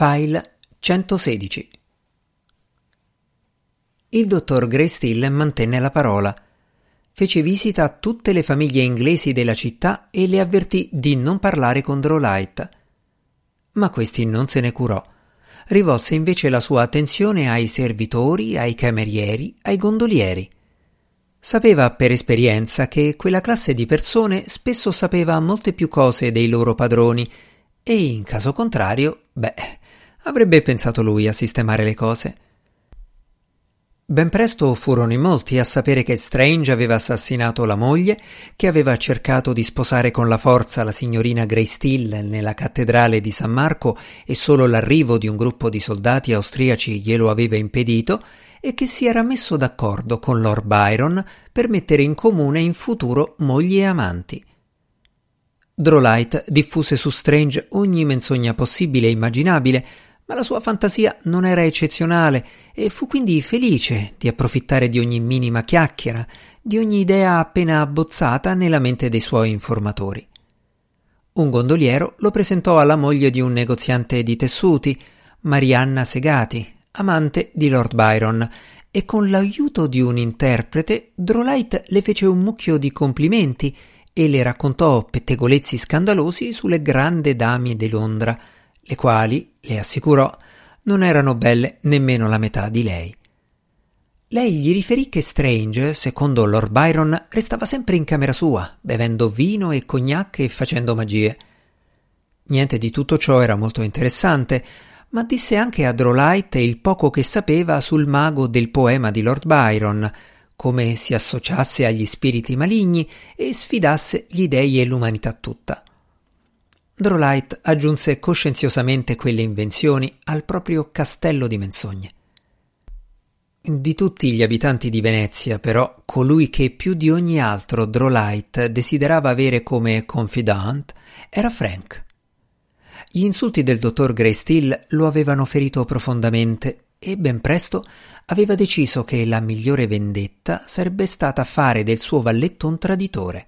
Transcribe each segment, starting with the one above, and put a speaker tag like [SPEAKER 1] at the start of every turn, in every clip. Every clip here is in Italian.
[SPEAKER 1] File 116 Il dottor Grey mantenne la parola. Fece visita a tutte le famiglie inglesi della città e le avvertì di non parlare con Drolight. Ma questi non se ne curò. Rivolse invece la sua attenzione ai servitori, ai camerieri, ai gondolieri. Sapeva per esperienza che quella classe di persone spesso sapeva molte più cose dei loro padroni e in caso contrario, beh, avrebbe pensato lui a sistemare le cose. Ben presto furono in molti a sapere che Strange aveva assassinato la moglie, che aveva cercato di sposare con la forza la signorina Grey Still nella cattedrale di San Marco e solo l'arrivo di un gruppo di soldati austriaci glielo aveva impedito, e che si era messo d'accordo con Lord Byron per mettere in comune in futuro mogli e amanti. Drolight diffuse su Strange ogni menzogna possibile e immaginabile, ma la sua fantasia non era eccezionale e fu quindi felice di approfittare di ogni minima chiacchiera, di ogni idea appena abbozzata nella mente dei suoi informatori. Un gondoliero lo presentò alla moglie di un negoziante di tessuti, Marianna Segati, amante di Lord Byron, e con l'aiuto di un interprete Drolight le fece un mucchio di complimenti e le raccontò pettegolezzi scandalosi sulle grandi dame di Londra, le quali, le assicurò, non erano belle nemmeno la metà di lei. Lei gli riferì che Strange, secondo Lord Byron, restava sempre in camera sua, bevendo vino e cognac e facendo magie. Niente di tutto ciò era molto interessante, ma disse anche a Drolight il poco che sapeva sul mago del poema di Lord Byron, come si associasse agli spiriti maligni e sfidasse gli dei e l'umanità tutta. Drolight aggiunse coscienziosamente quelle invenzioni al proprio castello di menzogne. Di tutti gli abitanti di Venezia, però, colui che più di ogni altro Drolight desiderava avere come confidant era Frank. Gli insulti del dottor Greystill lo avevano ferito profondamente e ben presto aveva deciso che la migliore vendetta sarebbe stata fare del suo valletto un traditore.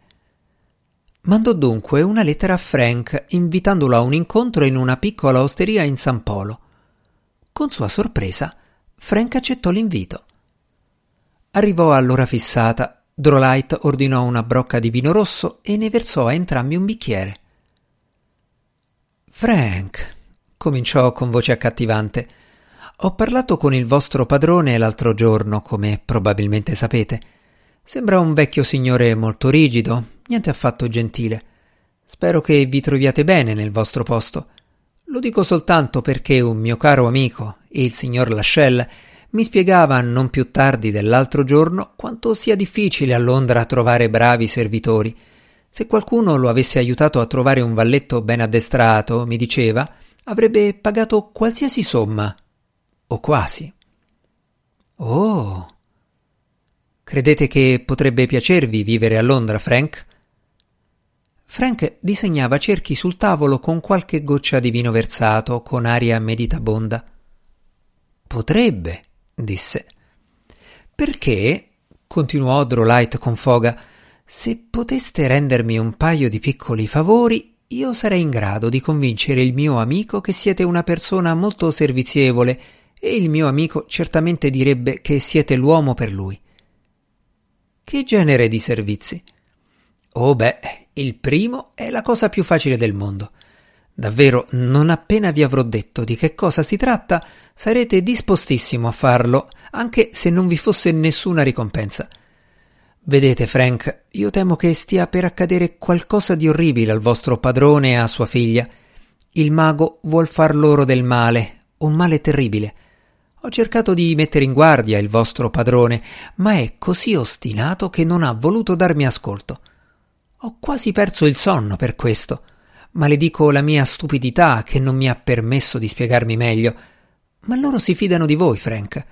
[SPEAKER 1] Mandò dunque una lettera a Frank invitandolo a un incontro in una piccola osteria in San Polo. Con sua sorpresa, Frank accettò l'invito. Arrivò all'ora fissata. Drolight ordinò una brocca di vino rosso e ne versò a entrambi un bicchiere. Frank, cominciò con voce accattivante, ho parlato con il vostro padrone l'altro giorno, come probabilmente sapete. Sembra un vecchio signore molto rigido, niente affatto gentile. Spero che vi troviate bene nel vostro posto. Lo dico soltanto perché un mio caro amico, il signor Lachelle, mi spiegava non più tardi dell'altro giorno quanto sia difficile a Londra trovare bravi servitori. Se qualcuno lo avesse aiutato a trovare un valletto ben addestrato, mi diceva, avrebbe pagato qualsiasi somma o quasi. Oh. Credete che potrebbe piacervi vivere a Londra, Frank? Frank disegnava cerchi sul tavolo con qualche goccia di vino versato, con aria meditabonda. Potrebbe, disse. Perché, continuò Drolight con foga, se poteste rendermi un paio di piccoli favori, io sarei in grado di convincere il mio amico che siete una persona molto servizievole e il mio amico certamente direbbe che siete l'uomo per lui. Che genere di servizi? Oh beh, il primo è la cosa più facile del mondo. Davvero, non appena vi avrò detto di che cosa si tratta, sarete dispostissimo a farlo, anche se non vi fosse nessuna ricompensa. Vedete, Frank, io temo che stia per accadere qualcosa di orribile al vostro padrone e a sua figlia. Il mago vuol far loro del male, un male terribile. Ho cercato di mettere in guardia il vostro padrone, ma è così ostinato che non ha voluto darmi ascolto. Ho quasi perso il sonno per questo. Maledico la mia stupidità che non mi ha permesso di spiegarmi meglio. Ma loro si fidano di voi, Frank.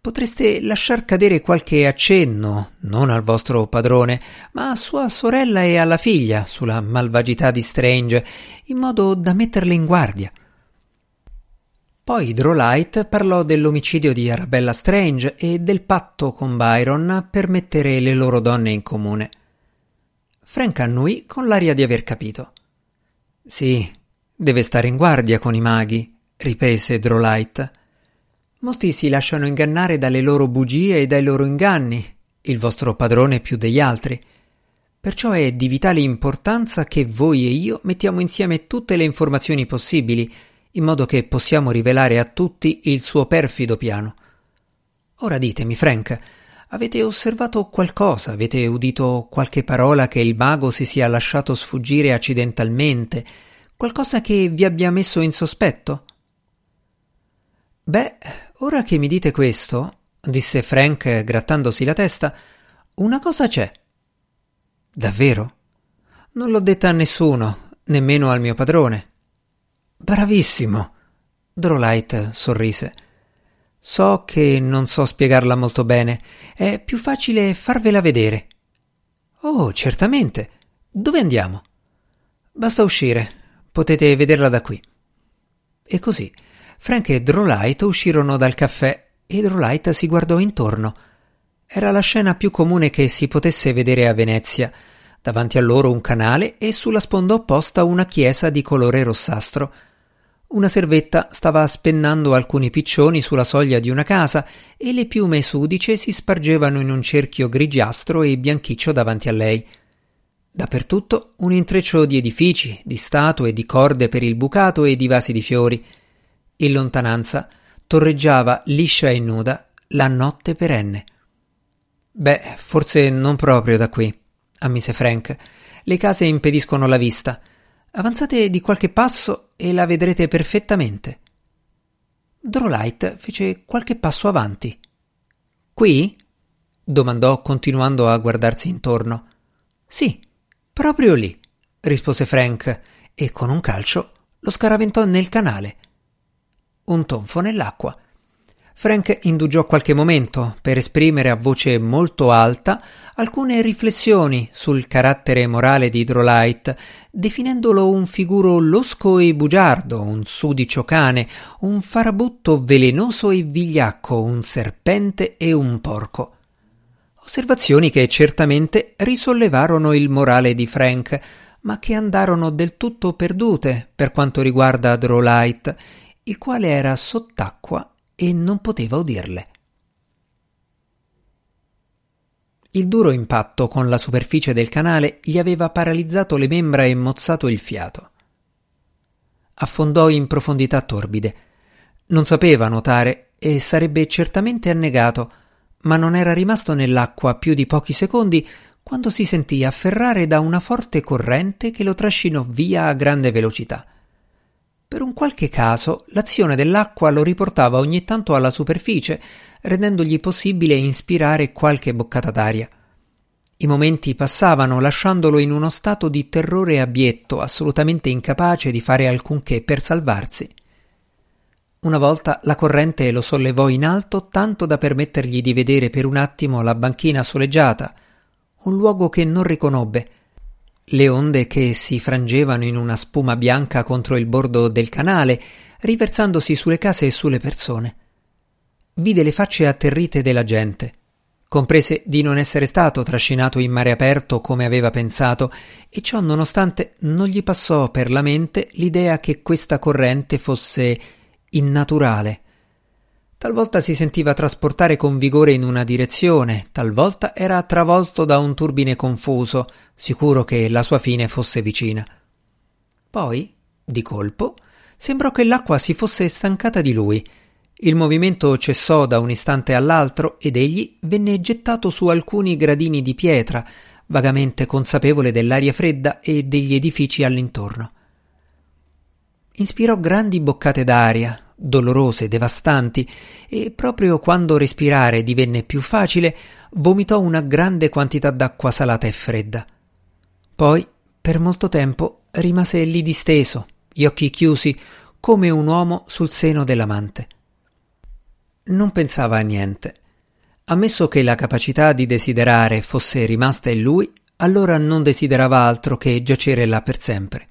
[SPEAKER 1] Potreste lasciar cadere qualche accenno, non al vostro padrone, ma a sua sorella e alla figlia, sulla malvagità di Strange, in modo da metterle in guardia. Poi Drolight parlò dell'omicidio di Arabella Strange e del patto con Byron per mettere le loro donne in comune. Frank annui con l'aria di aver capito. Sì, deve stare in guardia con i maghi, riprese Drolight. Molti si lasciano ingannare dalle loro bugie e dai loro inganni, il vostro padrone più degli altri. Perciò è di vitale importanza che voi e io mettiamo insieme tutte le informazioni possibili, in modo che possiamo rivelare a tutti il suo perfido piano. Ora ditemi, Frank, avete osservato qualcosa? Avete udito qualche parola che il mago si sia lasciato sfuggire accidentalmente? Qualcosa che vi abbia messo in sospetto? Beh, ora che mi dite questo, disse Frank grattandosi la testa, una cosa c'è. Davvero? Non l'ho detta a nessuno, nemmeno al mio padrone. Bravissimo. Drolight sorrise. So che non so spiegarla molto bene. È più facile farvela vedere. Oh, certamente. Dove andiamo? Basta uscire. Potete vederla da qui. E così Frank e Drolight uscirono dal caffè e Drolight si guardò intorno. Era la scena più comune che si potesse vedere a Venezia. Davanti a loro un canale e sulla sponda opposta una chiesa di colore rossastro. Una servetta stava spennando alcuni piccioni sulla soglia di una casa e le piume sudice si spargevano in un cerchio grigiastro e bianchiccio davanti a lei. Dappertutto un intreccio di edifici, di statue, di corde per il bucato e di vasi di fiori. In lontananza torreggiava liscia e nuda la notte perenne. Beh, forse non proprio da qui, ammise Frank. Le case impediscono la vista. Avanzate di qualche passo e la vedrete perfettamente. Drolight fece qualche passo avanti. Qui? domandò continuando a guardarsi intorno. Sì, proprio lì, rispose Frank e con un calcio lo scaraventò nel canale. Un tonfo nell'acqua Frank indugiò qualche momento per esprimere a voce molto alta alcune riflessioni sul carattere morale di Hydrolite, definendolo un figuro losco e bugiardo, un sudicio cane, un farabutto velenoso e vigliacco, un serpente e un porco. Osservazioni che certamente risollevarono il morale di Frank, ma che andarono del tutto perdute per quanto riguarda Drolight, il quale era sott'acqua e non poteva udirle. Il duro impatto con la superficie del canale gli aveva paralizzato le membra e mozzato il fiato. Affondò in profondità torbide. Non sapeva nuotare e sarebbe certamente annegato, ma non era rimasto nell'acqua più di pochi secondi quando si sentì afferrare da una forte corrente che lo trascinò via a grande velocità. Per un qualche caso l'azione dell'acqua lo riportava ogni tanto alla superficie, rendendogli possibile inspirare qualche boccata d'aria. I momenti passavano lasciandolo in uno stato di terrore abietto, assolutamente incapace di fare alcunché per salvarsi. Una volta la corrente lo sollevò in alto tanto da permettergli di vedere per un attimo la banchina soleggiata, un luogo che non riconobbe, le onde che si frangevano in una spuma bianca contro il bordo del canale, riversandosi sulle case e sulle persone. Vide le facce atterrite della gente. Comprese di non essere stato trascinato in mare aperto come aveva pensato, e ciò nonostante non gli passò per la mente l'idea che questa corrente fosse innaturale, Talvolta si sentiva trasportare con vigore in una direzione, talvolta era travolto da un turbine confuso, sicuro che la sua fine fosse vicina. Poi, di colpo, sembrò che l'acqua si fosse stancata di lui. Il movimento cessò da un istante all'altro ed egli venne gettato su alcuni gradini di pietra, vagamente consapevole dell'aria fredda e degli edifici all'intorno. Inspirò grandi boccate d'aria, dolorose, devastanti, e proprio quando respirare divenne più facile, vomitò una grande quantità d'acqua salata e fredda. Poi, per molto tempo, rimase lì disteso, gli occhi chiusi, come un uomo sul seno dell'amante. Non pensava a niente. Ammesso che la capacità di desiderare fosse rimasta in lui, allora non desiderava altro che giacere là per sempre.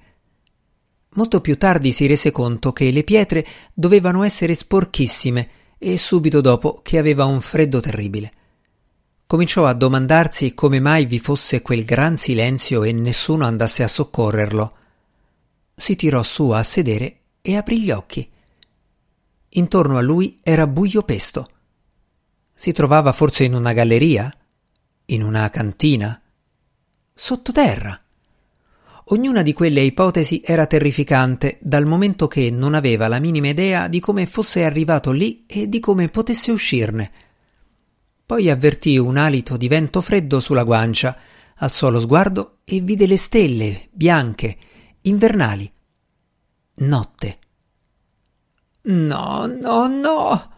[SPEAKER 1] Molto più tardi si rese conto che le pietre dovevano essere sporchissime e subito dopo che aveva un freddo terribile. Cominciò a domandarsi come mai vi fosse quel gran silenzio e nessuno andasse a soccorrerlo. Si tirò su a sedere e aprì gli occhi. Intorno a lui era buio pesto. Si trovava forse in una galleria? In una cantina? Sottoterra? Ognuna di quelle ipotesi era terrificante dal momento che non aveva la minima idea di come fosse arrivato lì e di come potesse uscirne. Poi avvertì un alito di vento freddo sulla guancia, alzò lo sguardo e vide le stelle, bianche, invernali. Notte. No, no, no,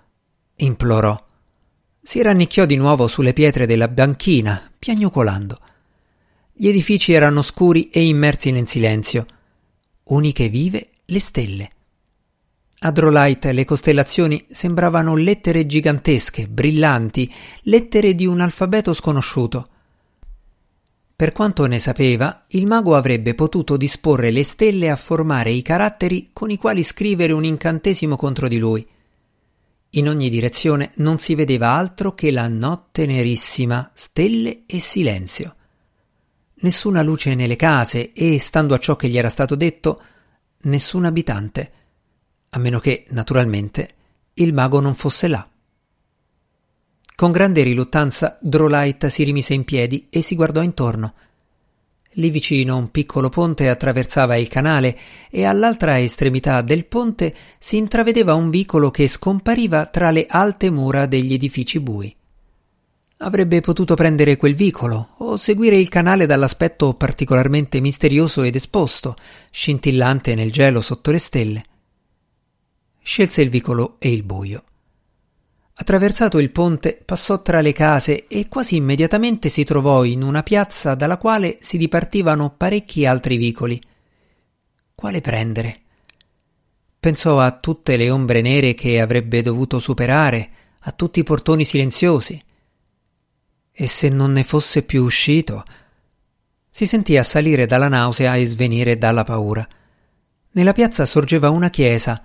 [SPEAKER 1] implorò. Si rannicchiò di nuovo sulle pietre della banchina, piagnucolando. Gli edifici erano scuri e immersi nel silenzio. Uniche vive le stelle. A Drolight le costellazioni sembravano lettere gigantesche, brillanti, lettere di un alfabeto sconosciuto. Per quanto ne sapeva, il mago avrebbe potuto disporre le stelle a formare i caratteri con i quali scrivere un incantesimo contro di lui. In ogni direzione non si vedeva altro che la notte nerissima, stelle e silenzio. Nessuna luce nelle case e, stando a ciò che gli era stato detto, nessun abitante, a meno che, naturalmente, il mago non fosse là. Con grande riluttanza Drolight si rimise in piedi e si guardò intorno. Lì vicino un piccolo ponte attraversava il canale e all'altra estremità del ponte si intravedeva un vicolo che scompariva tra le alte mura degli edifici bui. Avrebbe potuto prendere quel vicolo o seguire il canale dall'aspetto particolarmente misterioso ed esposto, scintillante nel gelo sotto le stelle. Scelse il vicolo e il buio. Attraversato il ponte, passò tra le case e quasi immediatamente si trovò in una piazza dalla quale si dipartivano parecchi altri vicoli. Quale prendere? Pensò a tutte le ombre nere che avrebbe dovuto superare, a tutti i portoni silenziosi. E se non ne fosse più uscito? Si sentì assalire dalla nausea e svenire dalla paura. Nella piazza sorgeva una chiesa,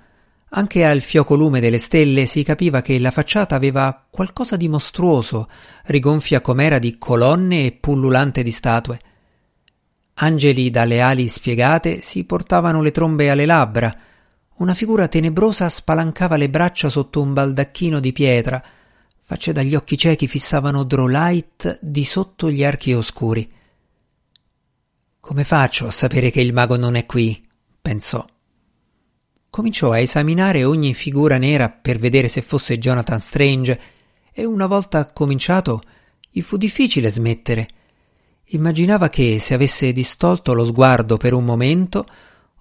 [SPEAKER 1] anche al fioco lume delle stelle si capiva che la facciata aveva qualcosa di mostruoso, rigonfia com'era di colonne e pullulante di statue. Angeli dalle ali spiegate si portavano le trombe alle labbra. Una figura tenebrosa spalancava le braccia sotto un baldacchino di pietra. Facce dagli occhi ciechi fissavano Drolight di sotto gli archi oscuri. Come faccio a sapere che il mago non è qui? pensò cominciò a esaminare ogni figura nera per vedere se fosse Jonathan Strange e una volta cominciato gli fu difficile smettere. Immaginava che se avesse distolto lo sguardo per un momento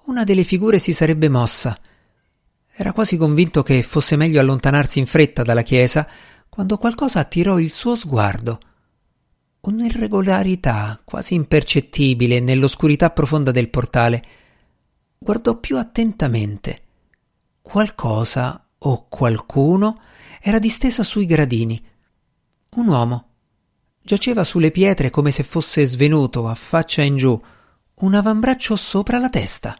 [SPEAKER 1] una delle figure si sarebbe mossa. Era quasi convinto che fosse meglio allontanarsi in fretta dalla chiesa quando qualcosa attirò il suo sguardo. Un'irregolarità quasi impercettibile nell'oscurità profonda del portale. Guardò più attentamente qualcosa o qualcuno era distesa sui gradini. Un uomo. Giaceva sulle pietre come se fosse svenuto, a faccia in giù, un avambraccio sopra la testa.